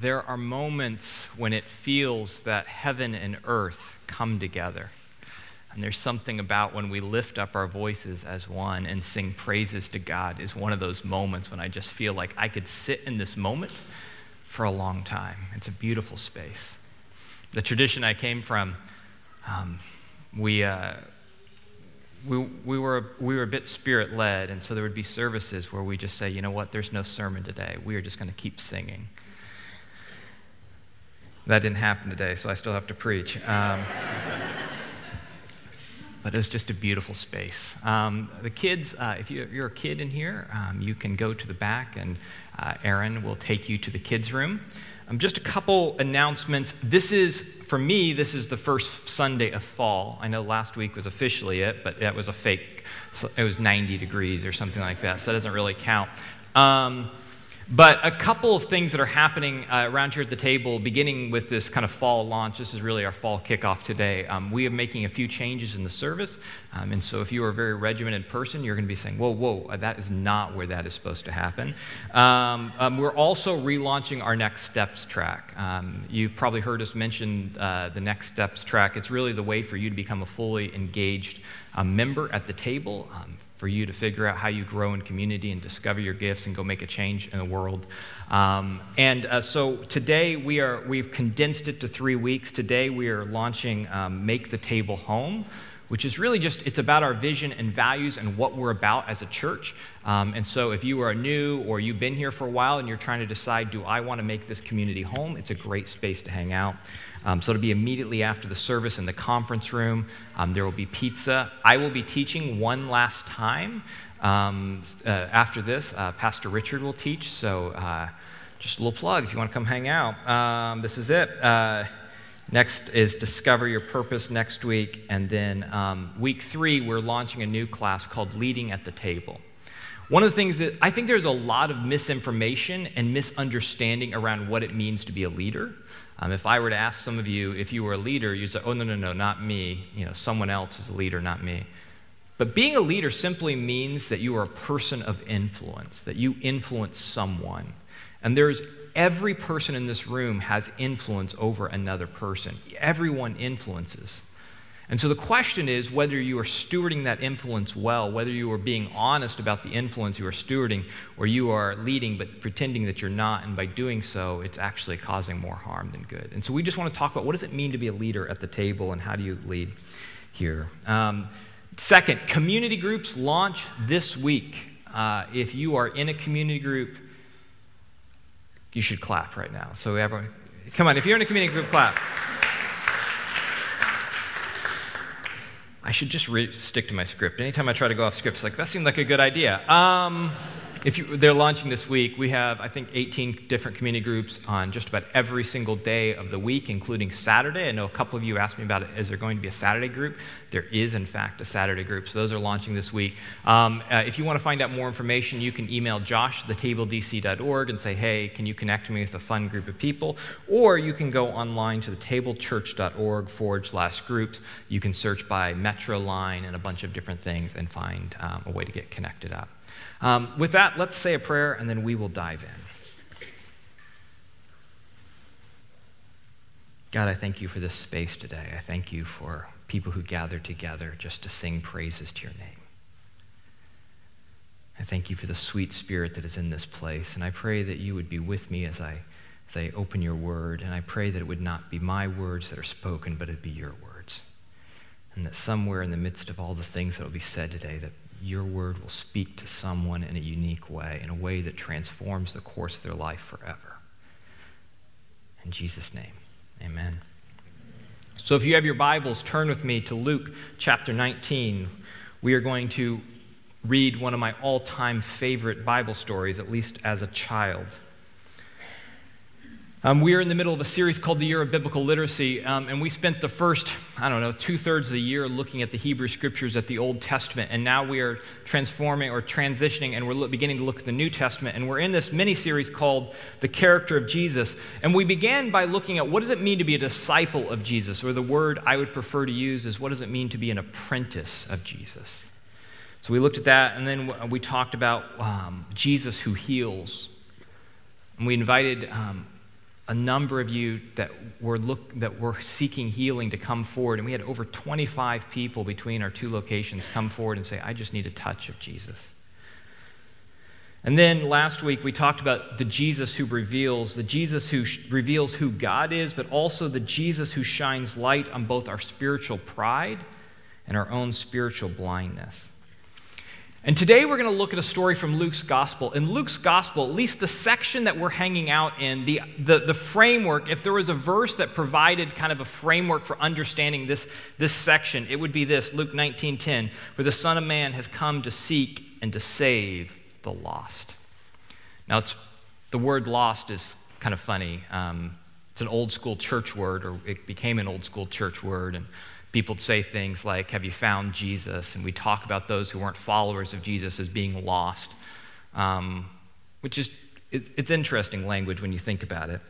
there are moments when it feels that heaven and earth come together. And there's something about when we lift up our voices as one and sing praises to God is one of those moments when I just feel like I could sit in this moment for a long time. It's a beautiful space. The tradition I came from, um, we, uh, we, we, were, we were a bit spirit led, and so there would be services where we just say, you know what, there's no sermon today. We are just going to keep singing. That didn't happen today, so I still have to preach. Um, but it was just a beautiful space. Um, the kids, uh, if you're a kid in here, um, you can go to the back, and uh, Aaron will take you to the kids' room. Um, just a couple announcements. This is, for me, this is the first Sunday of fall. I know last week was officially it, but that was a fake. It was 90 degrees or something like that, so that doesn't really count. Um, but a couple of things that are happening uh, around here at the table, beginning with this kind of fall launch. This is really our fall kickoff today. Um, we are making a few changes in the service. Um, and so if you are a very regimented person, you're going to be saying, whoa, whoa, uh, that is not where that is supposed to happen. Um, um we're also relaunching our Next Steps track. Um, you've probably heard us mention uh, the Next Steps track. It's really the way for you to become a fully engaged uh, member at the table. For you to figure out how you grow in community and discover your gifts and go make a change in the world. Um, and uh, so today we are we've condensed it to three weeks. Today we are launching um, Make the Table Home. Which is really just, it's about our vision and values and what we're about as a church. Um, and so, if you are new or you've been here for a while and you're trying to decide, do I want to make this community home? It's a great space to hang out. Um, so it'll be immediately after the service in the conference room. Um, there will be pizza. I will be teaching one last time. Um, uh, after this, uh, Pastor Richard will teach. So uh, just a little plug if you want to come hang out. Um, this is it. Uh, next is Discover Your Purpose next week. And then um, week three, we're launching a new class called Leading at the Table. One of the things that I think there's a lot of misinformation and misunderstanding around what it means to be a leader. Um, if I were to ask some of you if you were a leader, you'd say, oh, no, no, no, not me. You know, someone else is a leader, not me. But being a leader simply means that you are a person of influence, that you influence someone. And there's every person in this room has influence over another person. Everyone influences. And so the question is whether you are stewarding that influence well, whether you are being honest about the influence you are stewarding, or you are leading but pretending that you're not, and by doing so, it's actually causing more harm than good. And so we just want to talk about what does it mean to be a leader at the table and how do you lead here. Um, second, community groups launch this week. Uh, if you are in a community group, you should clap right now. So everyone, come on, if you're in a community group, clap. I should just re- stick to my script. Anytime I try to go off script, it's like, that seemed like a good idea. Um, if you, they're launching this week, we have, I think, 18 different community groups on just about every single day of the week, including Saturday. I know a couple of you asked me about it. Is there going to be a Saturday group? There is, in fact, a Saturday group. So those are launching this week. Um, uh, if you want to find out more information, you can email josh, thetabledc.org, and say, hey, can you connect me with a fun group of people? Or you can go online to thetablechurch.org forward slash groups. You can search by Metro Line and a bunch of different things and find um, a way to get connected up. Um, with that, let's say a prayer and then we will dive in. God, I thank you for this space today. I thank you for people who gather together just to sing praises to your name. I thank you for the sweet spirit that is in this place, and I pray that you would be with me as I, as I open your word, and I pray that it would not be my words that are spoken, but it be your words. And that somewhere in the midst of all the things that will be said today, that your word will speak to someone in a unique way, in a way that transforms the course of their life forever. In Jesus' name, amen. So if you have your Bibles, turn with me to Luke chapter 19. We are going to read one of my all time favorite Bible stories, at least as a child. Um, we are in the middle of a series called the Year of Biblical Literacy, um, and we spent the first, I don't know, two thirds of the year looking at the Hebrew Scriptures at the Old Testament, and now we are transforming or transitioning, and we're beginning to look at the New Testament, and we're in this mini series called The Character of Jesus. And we began by looking at what does it mean to be a disciple of Jesus, or the word I would prefer to use is what does it mean to be an apprentice of Jesus. So we looked at that, and then we talked about um, Jesus who heals. And we invited um, a number of you that were, look, that were seeking healing to come forward. And we had over 25 people between our two locations come forward and say, I just need a touch of Jesus. And then last week we talked about the Jesus who reveals, the Jesus who sh- reveals who God is, but also the Jesus who shines light on both our spiritual pride and our own spiritual blindness. And today we're going to look at a story from Luke's gospel. In Luke's gospel, at least the section that we're hanging out in, the, the, the, framework, if there was a verse that provided kind of a framework for understanding this, this section, it would be this Luke 19:10, for the Son of Man has come to seek and to save the lost. Now, it's, the word lost is kind of funny. Um, it's an old school church word, or it became an old school church word. And people would say things like, Have you found Jesus? And we talk about those who weren't followers of Jesus as being lost, um, which is it's, it's interesting language when you think about it.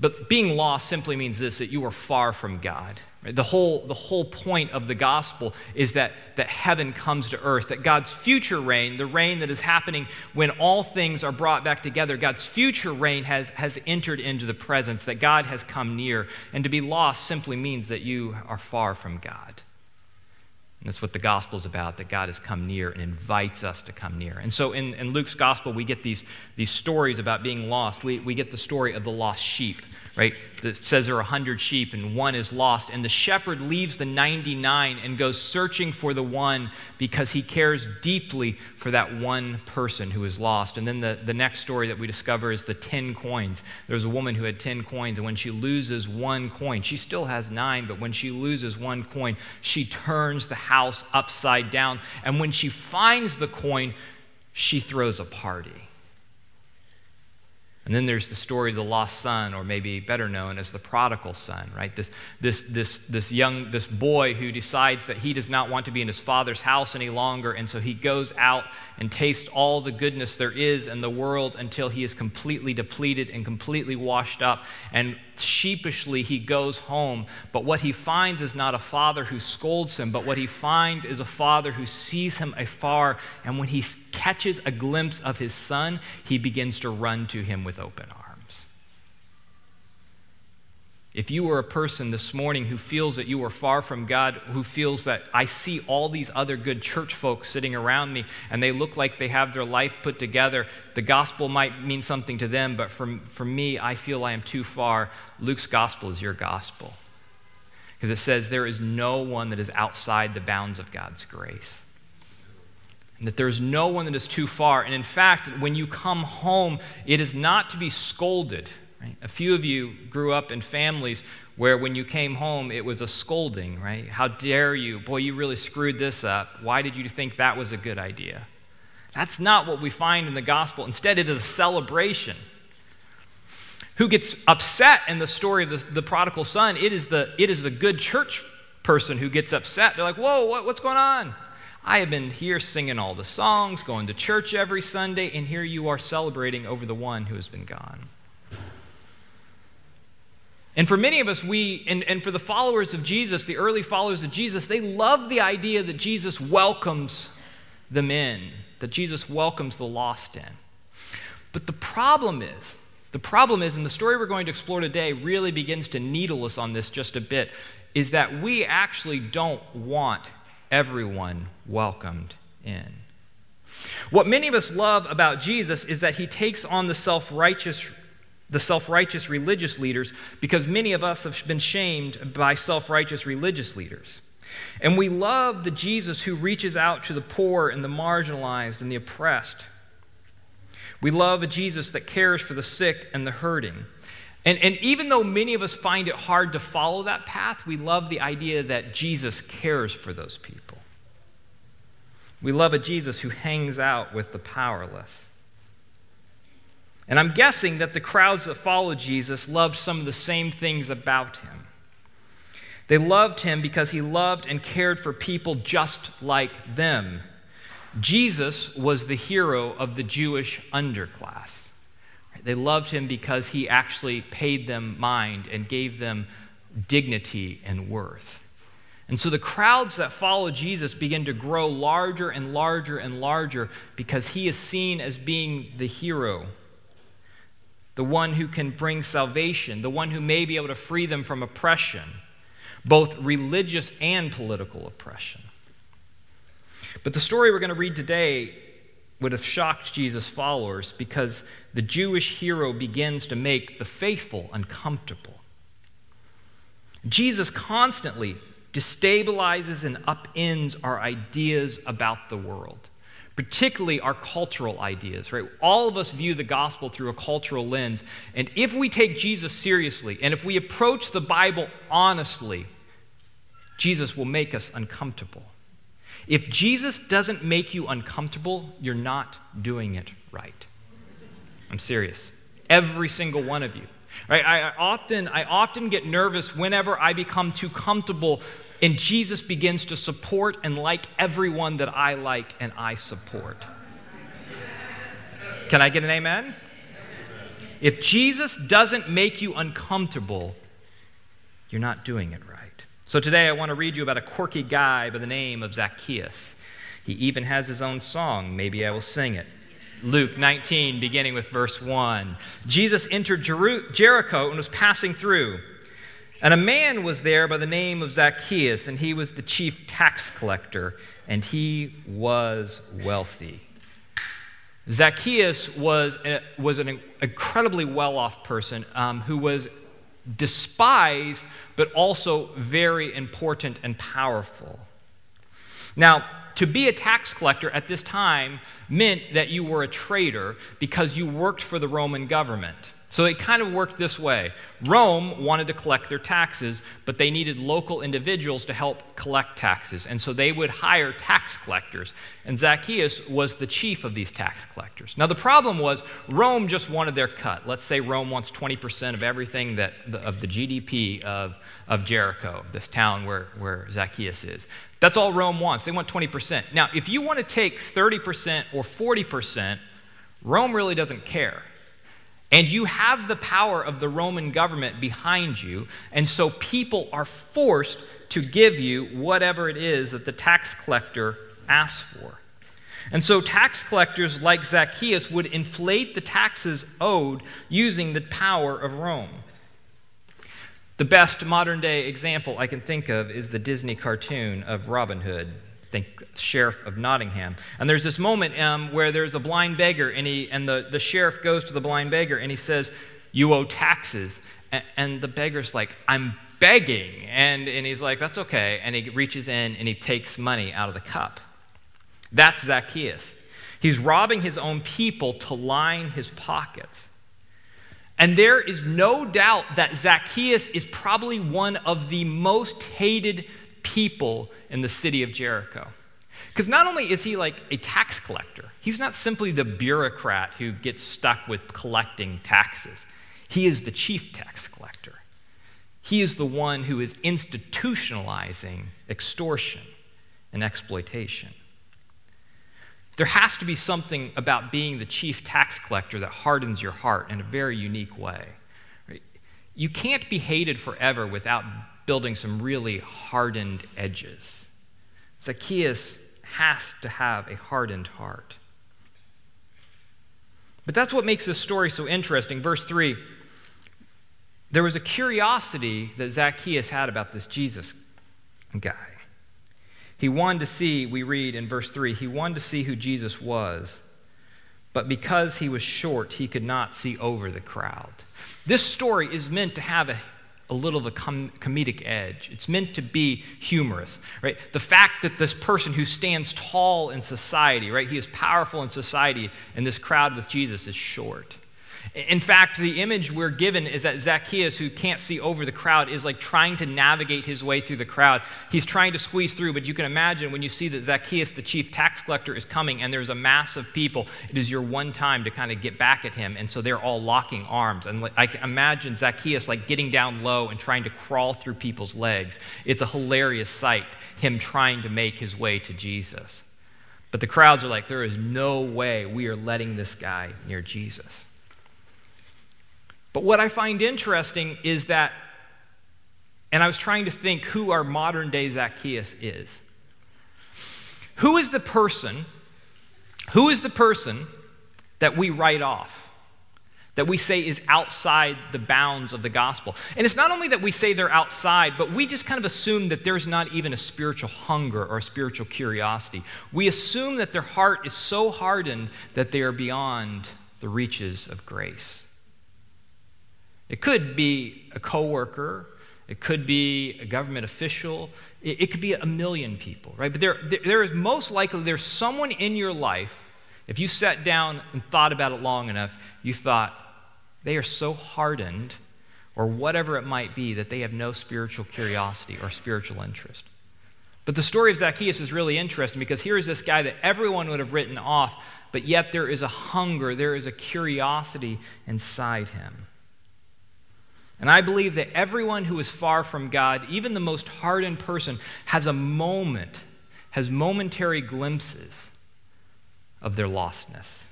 But being lost simply means this that you are far from God. The whole, the whole point of the gospel is that, that heaven comes to earth, that God's future reign, the reign that is happening when all things are brought back together, God's future reign has, has entered into the presence, that God has come near. And to be lost simply means that you are far from God. And that's what the gospel is about, that God has come near and invites us to come near. And so in, in Luke's gospel, we get these, these stories about being lost. We, we get the story of the lost sheep right? That says there are 100 sheep and one is lost. And the shepherd leaves the 99 and goes searching for the one because he cares deeply for that one person who is lost. And then the, the next story that we discover is the 10 coins. There's a woman who had 10 coins, and when she loses one coin, she still has nine, but when she loses one coin, she turns the house upside down. And when she finds the coin, she throws a party. And then there's the story of the lost son, or maybe better known as the prodigal son, right? This, this, this, this young, this boy who decides that he does not want to be in his father's house any longer, and so he goes out and tastes all the goodness there is in the world until he is completely depleted and completely washed up. And sheepishly he goes home. But what he finds is not a father who scolds him, but what he finds is a father who sees him afar. And when he catches a glimpse of his son, he begins to run to him with open arms. If you are a person this morning who feels that you are far from God, who feels that I see all these other good church folks sitting around me and they look like they have their life put together, the gospel might mean something to them, but for, for me, I feel I am too far. Luke's gospel is your gospel. Because it says there is no one that is outside the bounds of God's grace. And that there's no one that is too far. And in fact, when you come home, it is not to be scolded Right? A few of you grew up in families where when you came home, it was a scolding, right? How dare you? Boy, you really screwed this up. Why did you think that was a good idea? That's not what we find in the gospel. Instead, it is a celebration. Who gets upset in the story of the, the prodigal son? It is, the, it is the good church person who gets upset. They're like, whoa, what, what's going on? I have been here singing all the songs, going to church every Sunday, and here you are celebrating over the one who has been gone. And for many of us, we, and, and for the followers of Jesus, the early followers of Jesus, they love the idea that Jesus welcomes them in, that Jesus welcomes the lost in. But the problem is, the problem is, and the story we're going to explore today really begins to needle us on this just a bit, is that we actually don't want everyone welcomed in. What many of us love about Jesus is that he takes on the self righteous the self righteous religious leaders because many of us have been shamed by self righteous religious leaders. And we love the Jesus who reaches out to the poor and the marginalized and the oppressed. We love a Jesus that cares for the sick and the hurting. And, and even though many of us find it hard to follow that path, we love the idea that Jesus cares for those people. We love a Jesus who hangs out with the powerless. And I'm guessing that the crowds that followed Jesus loved some of the same things about him. They loved him because he loved and cared for people just like them. Jesus was the hero of the Jewish underclass. They loved him because he actually paid them mind and gave them dignity and worth. And so the crowds that follow Jesus begin to grow larger and larger and larger because he is seen as being the hero the one who can bring salvation, the one who may be able to free them from oppression, both religious and political oppression. But the story we're going to read today would have shocked Jesus' followers because the Jewish hero begins to make the faithful uncomfortable. Jesus constantly destabilizes and upends our ideas about the world particularly our cultural ideas, right? All of us view the gospel through a cultural lens. And if we take Jesus seriously and if we approach the Bible honestly, Jesus will make us uncomfortable. If Jesus doesn't make you uncomfortable, you're not doing it right. I'm serious. Every single one of you. Right? I often, I often get nervous whenever I become too comfortable and Jesus begins to support and like everyone that I like and I support. Can I get an amen? If Jesus doesn't make you uncomfortable, you're not doing it right. So today I want to read you about a quirky guy by the name of Zacchaeus. He even has his own song. Maybe I will sing it. Luke 19, beginning with verse 1. Jesus entered Jericho and was passing through. And a man was there by the name of Zacchaeus, and he was the chief tax collector, and he was wealthy. Zacchaeus was, a, was an incredibly well off person um, who was despised, but also very important and powerful. Now, to be a tax collector at this time meant that you were a traitor because you worked for the Roman government. So it kind of worked this way Rome wanted to collect their taxes, but they needed local individuals to help collect taxes. And so they would hire tax collectors. And Zacchaeus was the chief of these tax collectors. Now, the problem was Rome just wanted their cut. Let's say Rome wants 20% of everything that, of the GDP of, of Jericho, this town where, where Zacchaeus is. That's all Rome wants. They want 20%. Now, if you want to take 30% or 40%, Rome really doesn't care. And you have the power of the Roman government behind you, and so people are forced to give you whatever it is that the tax collector asks for. And so tax collectors like Zacchaeus would inflate the taxes owed using the power of Rome. The best modern day example I can think of is the Disney cartoon of Robin Hood think sheriff of Nottingham. And there's this moment um, where there's a blind beggar, and, he, and the, the sheriff goes to the blind beggar and he says, You owe taxes. And, and the beggar's like, I'm begging. And, and he's like, That's okay. And he reaches in and he takes money out of the cup. That's Zacchaeus. He's robbing his own people to line his pockets. And there is no doubt that Zacchaeus is probably one of the most hated people in the city of Jericho. Because not only is he like a tax collector, he's not simply the bureaucrat who gets stuck with collecting taxes. He is the chief tax collector. He is the one who is institutionalizing extortion and exploitation. There has to be something about being the chief tax collector that hardens your heart in a very unique way. You can't be hated forever without building some really hardened edges. Zacchaeus has to have a hardened heart. But that's what makes this story so interesting. Verse 3 there was a curiosity that Zacchaeus had about this Jesus guy. He wanted to see, we read in verse 3, he wanted to see who Jesus was, but because he was short, he could not see over the crowd. This story is meant to have a a little of a com- comedic edge. It's meant to be humorous, right? The fact that this person who stands tall in society, right, he is powerful in society, and this crowd with Jesus is short. In fact, the image we're given is that Zacchaeus, who can't see over the crowd, is like trying to navigate his way through the crowd. He's trying to squeeze through, but you can imagine when you see that Zacchaeus, the chief tax collector, is coming and there's a mass of people, it is your one time to kind of get back at him. And so they're all locking arms. And I can imagine Zacchaeus like getting down low and trying to crawl through people's legs. It's a hilarious sight, him trying to make his way to Jesus. But the crowds are like, there is no way we are letting this guy near Jesus. But what I find interesting is that, and I was trying to think who our modern day Zacchaeus is. Who is the person, who is the person that we write off? that we say is outside the bounds of the gospel. And it's not only that we say they're outside, but we just kind of assume that there's not even a spiritual hunger or a spiritual curiosity. We assume that their heart is so hardened that they are beyond the reaches of grace. It could be a coworker, it could be a government official, it, it could be a million people, right? But there, there, there is most likely there's someone in your life, if you sat down and thought about it long enough, you thought, they are so hardened, or whatever it might be, that they have no spiritual curiosity or spiritual interest. But the story of Zacchaeus is really interesting because here is this guy that everyone would have written off, but yet there is a hunger, there is a curiosity inside him. And I believe that everyone who is far from God, even the most hardened person, has a moment, has momentary glimpses of their lostness.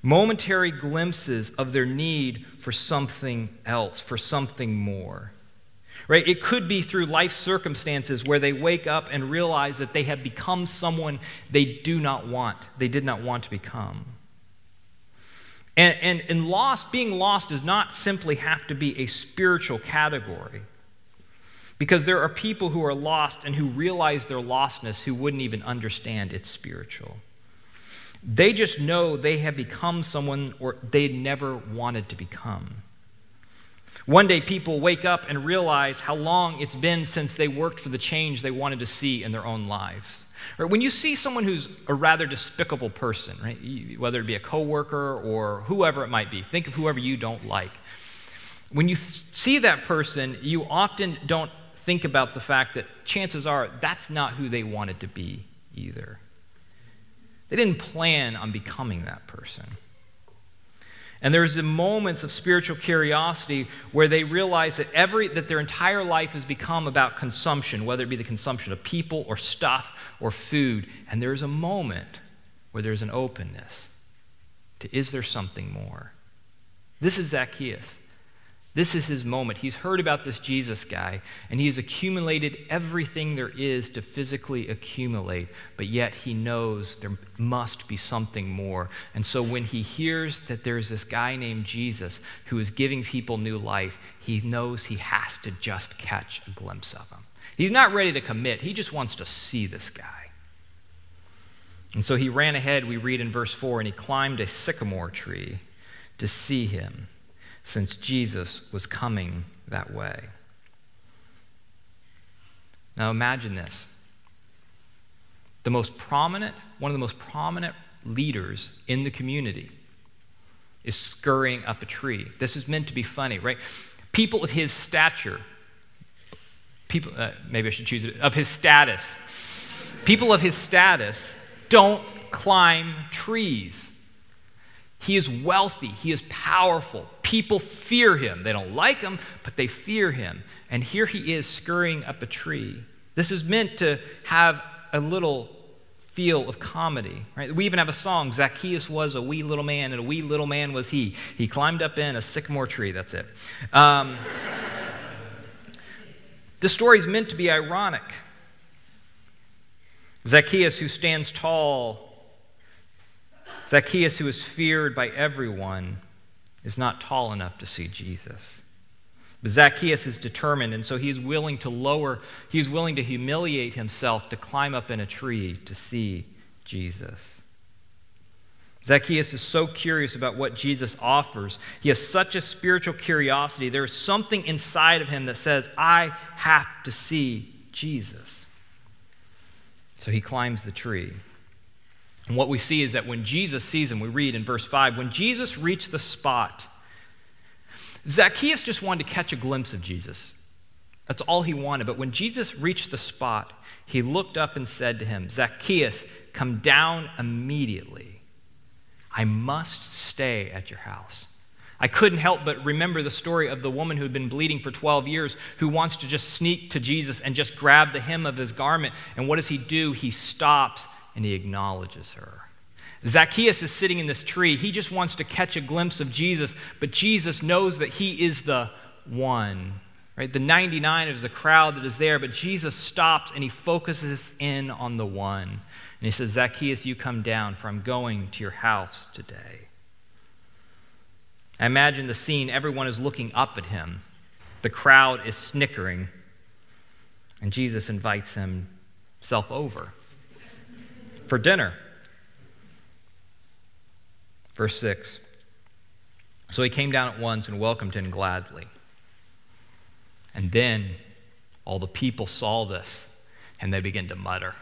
Momentary glimpses of their need for something else, for something more. Right? It could be through life circumstances where they wake up and realize that they have become someone they do not want, they did not want to become. And, and, and lost, being lost does not simply have to be a spiritual category. Because there are people who are lost and who realize their lostness who wouldn't even understand it's spiritual. They just know they have become someone or they never wanted to become. One day, people wake up and realize how long it's been since they worked for the change they wanted to see in their own lives. When you see someone who's a rather despicable person, right, whether it be a coworker or whoever it might be, think of whoever you don't like. When you th- see that person, you often don't think about the fact that chances are that's not who they wanted to be either. They didn't plan on becoming that person. And there's the moments of spiritual curiosity where they realize that every that their entire life has become about consumption, whether it be the consumption of people or stuff or food. And there's a moment where there's an openness to is there something more? This is Zacchaeus. This is his moment. He's heard about this Jesus guy, and he has accumulated everything there is to physically accumulate, but yet he knows there must be something more. And so when he hears that there's this guy named Jesus who is giving people new life, he knows he has to just catch a glimpse of him. He's not ready to commit, he just wants to see this guy. And so he ran ahead, we read in verse 4, and he climbed a sycamore tree to see him since Jesus was coming that way. Now imagine this. The most prominent, one of the most prominent leaders in the community is scurrying up a tree. This is meant to be funny, right? People of his stature, people, uh, maybe I should choose it, of his status, people of his status don't climb trees. He is wealthy, he is powerful. People fear him. They don't like him, but they fear him. And here he is scurrying up a tree. This is meant to have a little feel of comedy. Right? We even have a song Zacchaeus was a wee little man, and a wee little man was he. He climbed up in a sycamore tree. That's it. Um, this story is meant to be ironic. Zacchaeus, who stands tall Zacchaeus, who is feared by everyone, is not tall enough to see Jesus. But Zacchaeus is determined, and so he is willing to lower, he is willing to humiliate himself to climb up in a tree to see Jesus. Zacchaeus is so curious about what Jesus offers. He has such a spiritual curiosity. There is something inside of him that says, I have to see Jesus. So he climbs the tree. And what we see is that when Jesus sees him, we read in verse 5 when Jesus reached the spot, Zacchaeus just wanted to catch a glimpse of Jesus. That's all he wanted. But when Jesus reached the spot, he looked up and said to him, Zacchaeus, come down immediately. I must stay at your house. I couldn't help but remember the story of the woman who had been bleeding for 12 years who wants to just sneak to Jesus and just grab the hem of his garment. And what does he do? He stops and he acknowledges her. Zacchaeus is sitting in this tree. He just wants to catch a glimpse of Jesus, but Jesus knows that he is the one. Right? The 99 is the crowd that is there, but Jesus stops and he focuses in on the one. And he says, Zacchaeus, you come down, for I'm going to your house today. I imagine the scene everyone is looking up at him, the crowd is snickering, and Jesus invites himself over for dinner. Verse 6 So he came down at once and welcomed him gladly. And then all the people saw this and they began to mutter.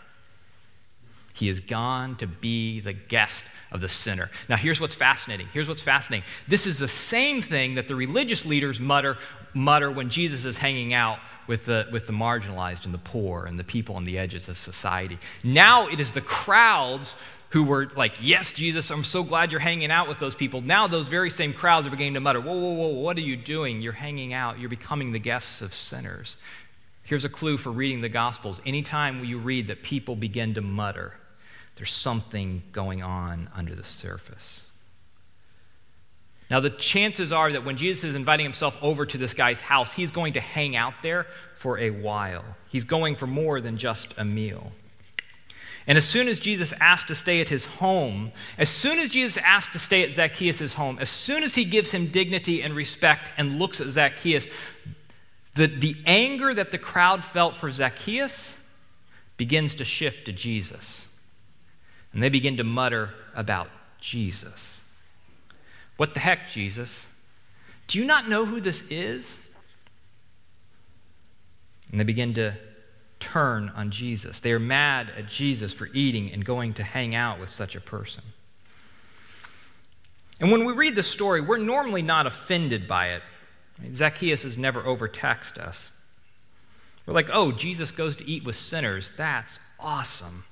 He is gone to be the guest of the sinner. Now, here's what's fascinating. Here's what's fascinating. This is the same thing that the religious leaders mutter, mutter when Jesus is hanging out with the, with the marginalized and the poor and the people on the edges of society. Now it is the crowds who were like, Yes, Jesus, I'm so glad you're hanging out with those people. Now those very same crowds are beginning to mutter, Whoa, whoa, whoa, what are you doing? You're hanging out. You're becoming the guests of sinners. Here's a clue for reading the Gospels. Anytime you read that people begin to mutter, there's something going on under the surface. Now, the chances are that when Jesus is inviting himself over to this guy's house, he's going to hang out there for a while. He's going for more than just a meal. And as soon as Jesus asked to stay at his home, as soon as Jesus asked to stay at Zacchaeus' home, as soon as he gives him dignity and respect and looks at Zacchaeus, the, the anger that the crowd felt for Zacchaeus begins to shift to Jesus. And they begin to mutter about Jesus. What the heck, Jesus? Do you not know who this is? And they begin to turn on Jesus. They are mad at Jesus for eating and going to hang out with such a person. And when we read the story, we're normally not offended by it. Zacchaeus has never overtaxed us. We're like, oh, Jesus goes to eat with sinners. That's awesome.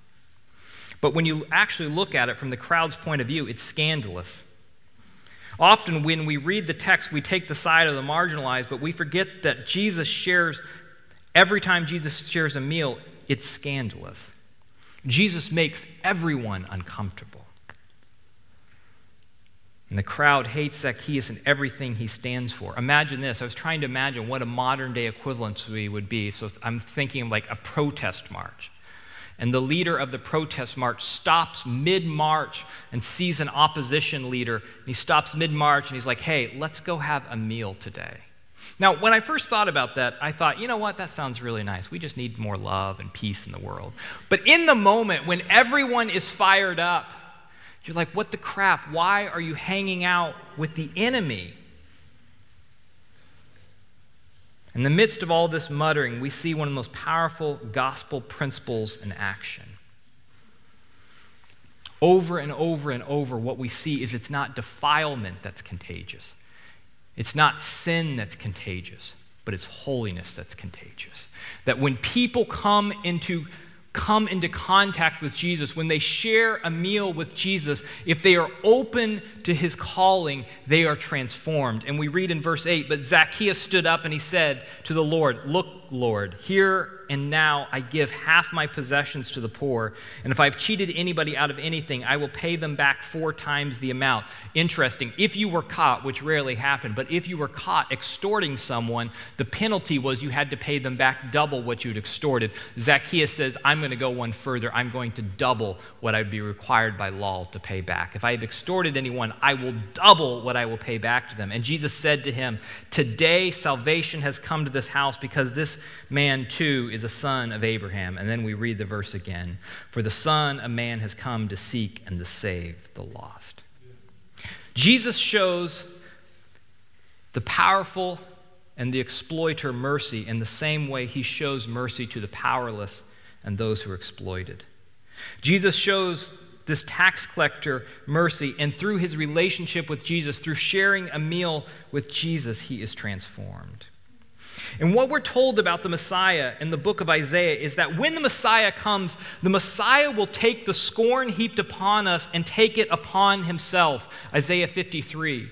But when you actually look at it from the crowd's point of view, it's scandalous. Often, when we read the text, we take the side of the marginalized, but we forget that Jesus shares, every time Jesus shares a meal, it's scandalous. Jesus makes everyone uncomfortable. And the crowd hates Zacchaeus and everything he stands for. Imagine this. I was trying to imagine what a modern day equivalency would be. So I'm thinking like a protest march and the leader of the protest march stops mid march and sees an opposition leader. And he stops mid march and he's like, hey, let's go have a meal today. Now, when I first thought about that, I thought, you know what, that sounds really nice. We just need more love and peace in the world. But in the moment when everyone is fired up, you're like, what the crap? Why are you hanging out with the enemy? In the midst of all this muttering, we see one of the most powerful gospel principles in action. Over and over and over, what we see is it's not defilement that's contagious, it's not sin that's contagious, but it's holiness that's contagious. That when people come into come into contact with Jesus, when they share a meal with Jesus, if they are open to his calling, they are transformed. And we read in verse 8 But Zacchaeus stood up and he said to the Lord, Look, Lord, here and now I give half my possessions to the poor, and if I've cheated anybody out of anything, I will pay them back four times the amount. Interesting. If you were caught, which rarely happened, but if you were caught extorting someone, the penalty was you had to pay them back double what you'd extorted. Zacchaeus says, I'm going to go one further. I'm going to double what I'd be required by law to pay back. If I have extorted anyone, I will double what I will pay back to them. And Jesus said to him, Today salvation has come to this house because this man too is a son of Abraham. And then we read the verse again For the Son of Man has come to seek and to save the lost. Jesus shows the powerful and the exploiter mercy in the same way he shows mercy to the powerless and those who are exploited. Jesus shows this tax collector mercy, and through his relationship with Jesus, through sharing a meal with Jesus, he is transformed. And what we're told about the Messiah in the book of Isaiah is that when the Messiah comes, the Messiah will take the scorn heaped upon us and take it upon himself. Isaiah 53.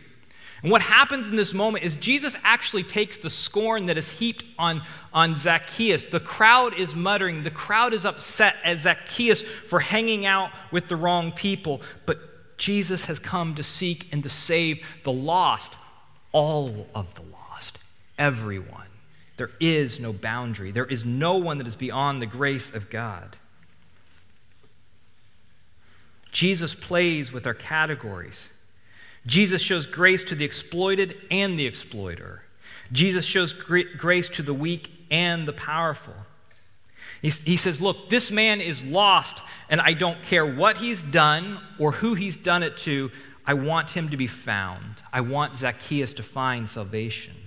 And what happens in this moment is Jesus actually takes the scorn that is heaped on, on Zacchaeus. The crowd is muttering, the crowd is upset at Zacchaeus for hanging out with the wrong people. But Jesus has come to seek and to save the lost, all of the lost, everyone. There is no boundary, there is no one that is beyond the grace of God. Jesus plays with our categories. Jesus shows grace to the exploited and the exploiter. Jesus shows grace to the weak and the powerful. He, he says, Look, this man is lost, and I don't care what he's done or who he's done it to. I want him to be found. I want Zacchaeus to find salvation.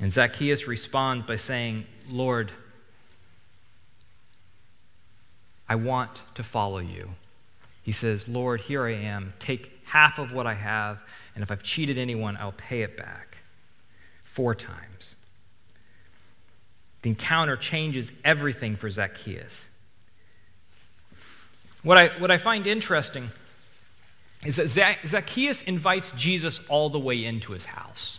And Zacchaeus responds by saying, Lord, I want to follow you. He says, Lord, here I am. Take half of what I have, and if I've cheated anyone, I'll pay it back. Four times. The encounter changes everything for Zacchaeus. What I, what I find interesting is that Zacchaeus invites Jesus all the way into his house.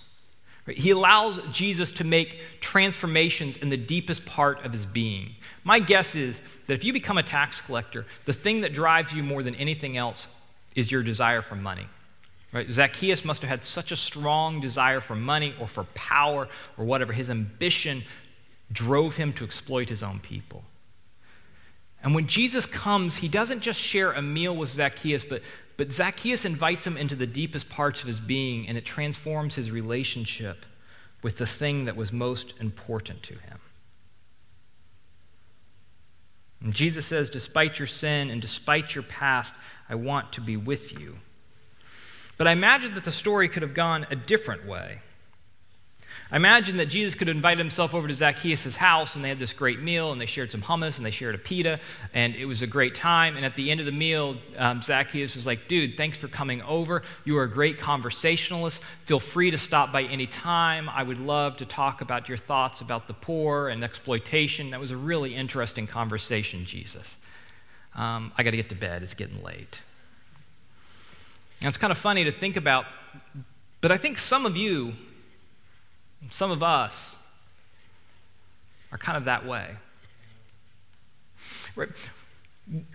He allows Jesus to make transformations in the deepest part of his being. My guess is that if you become a tax collector, the thing that drives you more than anything else is your desire for money. Right? Zacchaeus must have had such a strong desire for money or for power or whatever. His ambition drove him to exploit his own people. And when Jesus comes, he doesn't just share a meal with Zacchaeus, but, but Zacchaeus invites him into the deepest parts of his being, and it transforms his relationship with the thing that was most important to him. And Jesus says, Despite your sin and despite your past, I want to be with you. But I imagine that the story could have gone a different way. I imagine that Jesus could invite himself over to Zacchaeus' house and they had this great meal and they shared some hummus and they shared a pita and it was a great time. And at the end of the meal, um, Zacchaeus was like, Dude, thanks for coming over. You are a great conversationalist. Feel free to stop by any time. I would love to talk about your thoughts about the poor and exploitation. That was a really interesting conversation, Jesus. Um, I got to get to bed. It's getting late. And it's kind of funny to think about, but I think some of you some of us are kind of that way.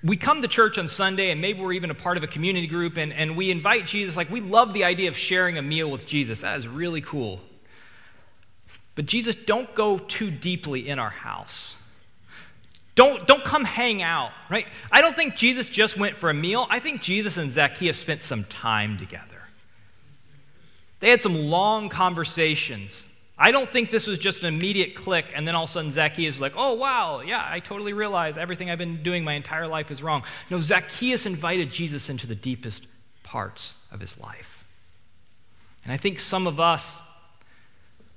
We come to church on Sunday, and maybe we're even a part of a community group, and, and we invite Jesus. Like, we love the idea of sharing a meal with Jesus. That is really cool. But Jesus, don't go too deeply in our house. Don't, don't come hang out, right? I don't think Jesus just went for a meal. I think Jesus and Zacchaeus spent some time together. They had some long conversations I don't think this was just an immediate click, and then all of a sudden Zacchaeus is like, oh, wow, yeah, I totally realize everything I've been doing my entire life is wrong. No, Zacchaeus invited Jesus into the deepest parts of his life. And I think some of us,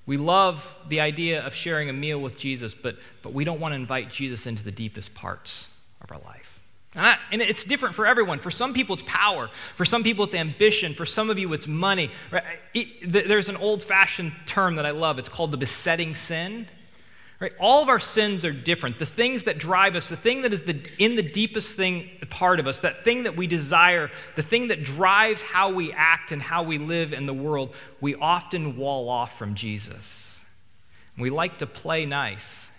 we love the idea of sharing a meal with Jesus, but, but we don't want to invite Jesus into the deepest parts of our life. And it's different for everyone. For some people, it's power. For some people, it's ambition. For some of you, it's money. There's an old fashioned term that I love. It's called the besetting sin. Right? All of our sins are different. The things that drive us, the thing that is the, in the deepest thing part of us, that thing that we desire, the thing that drives how we act and how we live in the world, we often wall off from Jesus. We like to play nice.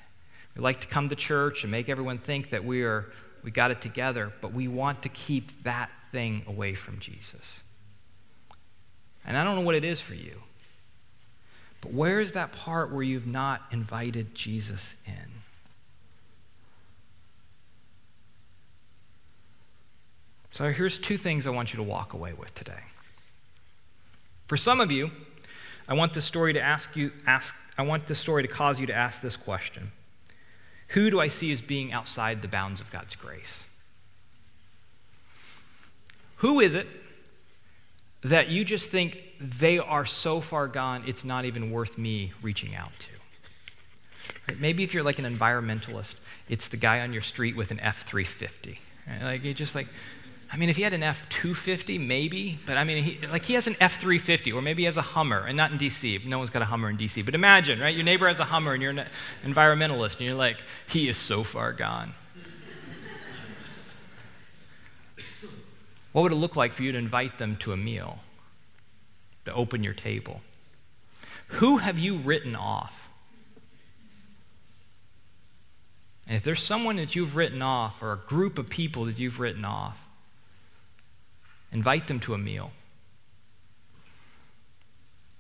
We like to come to church and make everyone think that we are we got it together, but we want to keep that thing away from Jesus. And I don't know what it is for you, but where is that part where you've not invited Jesus in? So here's two things I want you to walk away with today. For some of you, I want this story to ask you ask I want this story to cause you to ask this question. Who do I see as being outside the bounds of God's grace? Who is it that you just think they are so far gone, it's not even worth me reaching out to? Maybe if you're like an environmentalist, it's the guy on your street with an F 350. Right? Like, you just like, I mean, if he had an F 250, maybe, but I mean, he, like he has an F 350, or maybe he has a Hummer, and not in DC. No one's got a Hummer in DC. But imagine, right? Your neighbor has a Hummer, and you're an environmentalist, and you're like, he is so far gone. what would it look like for you to invite them to a meal, to open your table? Who have you written off? And if there's someone that you've written off, or a group of people that you've written off, Invite them to a meal.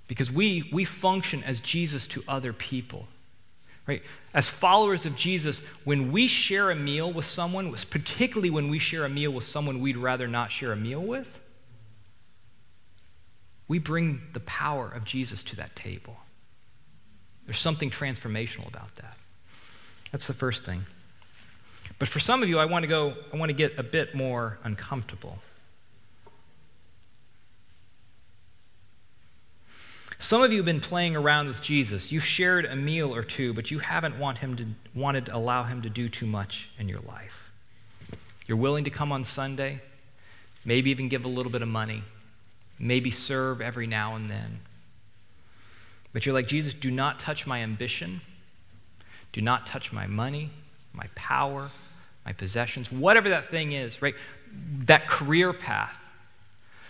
Because we, we function as Jesus to other people. Right? As followers of Jesus, when we share a meal with someone, particularly when we share a meal with someone we'd rather not share a meal with, we bring the power of Jesus to that table. There's something transformational about that. That's the first thing. But for some of you, I want to go, I want to get a bit more uncomfortable. Some of you have been playing around with Jesus. You've shared a meal or two, but you haven't want him to, wanted to allow him to do too much in your life. You're willing to come on Sunday, maybe even give a little bit of money, maybe serve every now and then. But you're like, Jesus, do not touch my ambition, do not touch my money, my power, my possessions, whatever that thing is, right? That career path.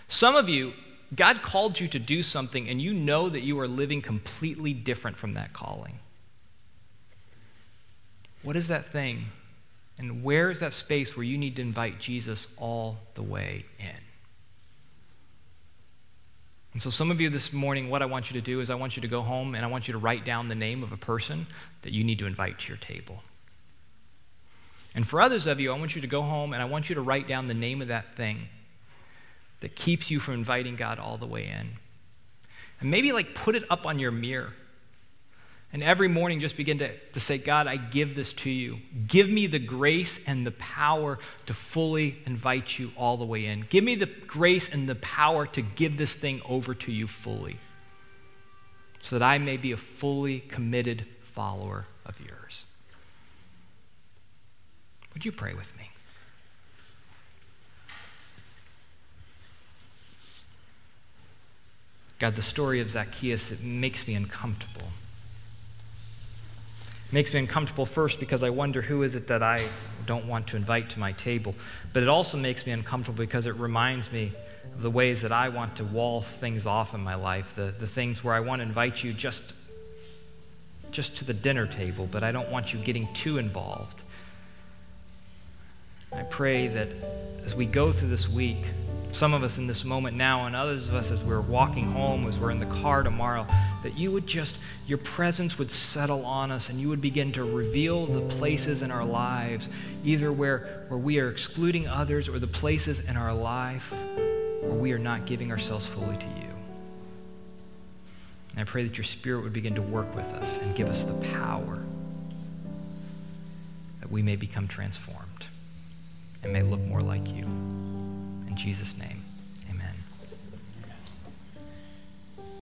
Some of you, God called you to do something, and you know that you are living completely different from that calling. What is that thing? And where is that space where you need to invite Jesus all the way in? And so, some of you this morning, what I want you to do is I want you to go home and I want you to write down the name of a person that you need to invite to your table. And for others of you, I want you to go home and I want you to write down the name of that thing that keeps you from inviting God all the way in. And maybe like put it up on your mirror. And every morning just begin to, to say, God, I give this to you. Give me the grace and the power to fully invite you all the way in. Give me the grace and the power to give this thing over to you fully so that I may be a fully committed follower of yours. Would you pray with me? God, the story of Zacchaeus, it makes me uncomfortable. It makes me uncomfortable first because I wonder who is it that I don't want to invite to my table. But it also makes me uncomfortable because it reminds me of the ways that I want to wall things off in my life, the, the things where I want to invite you just, just to the dinner table, but I don't want you getting too involved. I pray that as we go through this week, some of us in this moment now, and others of us as we're walking home, as we're in the car tomorrow, that you would just, your presence would settle on us and you would begin to reveal the places in our lives, either where, where we are excluding others or the places in our life where we are not giving ourselves fully to you. And I pray that your Spirit would begin to work with us and give us the power that we may become transformed and may look more like you. Jesus' name.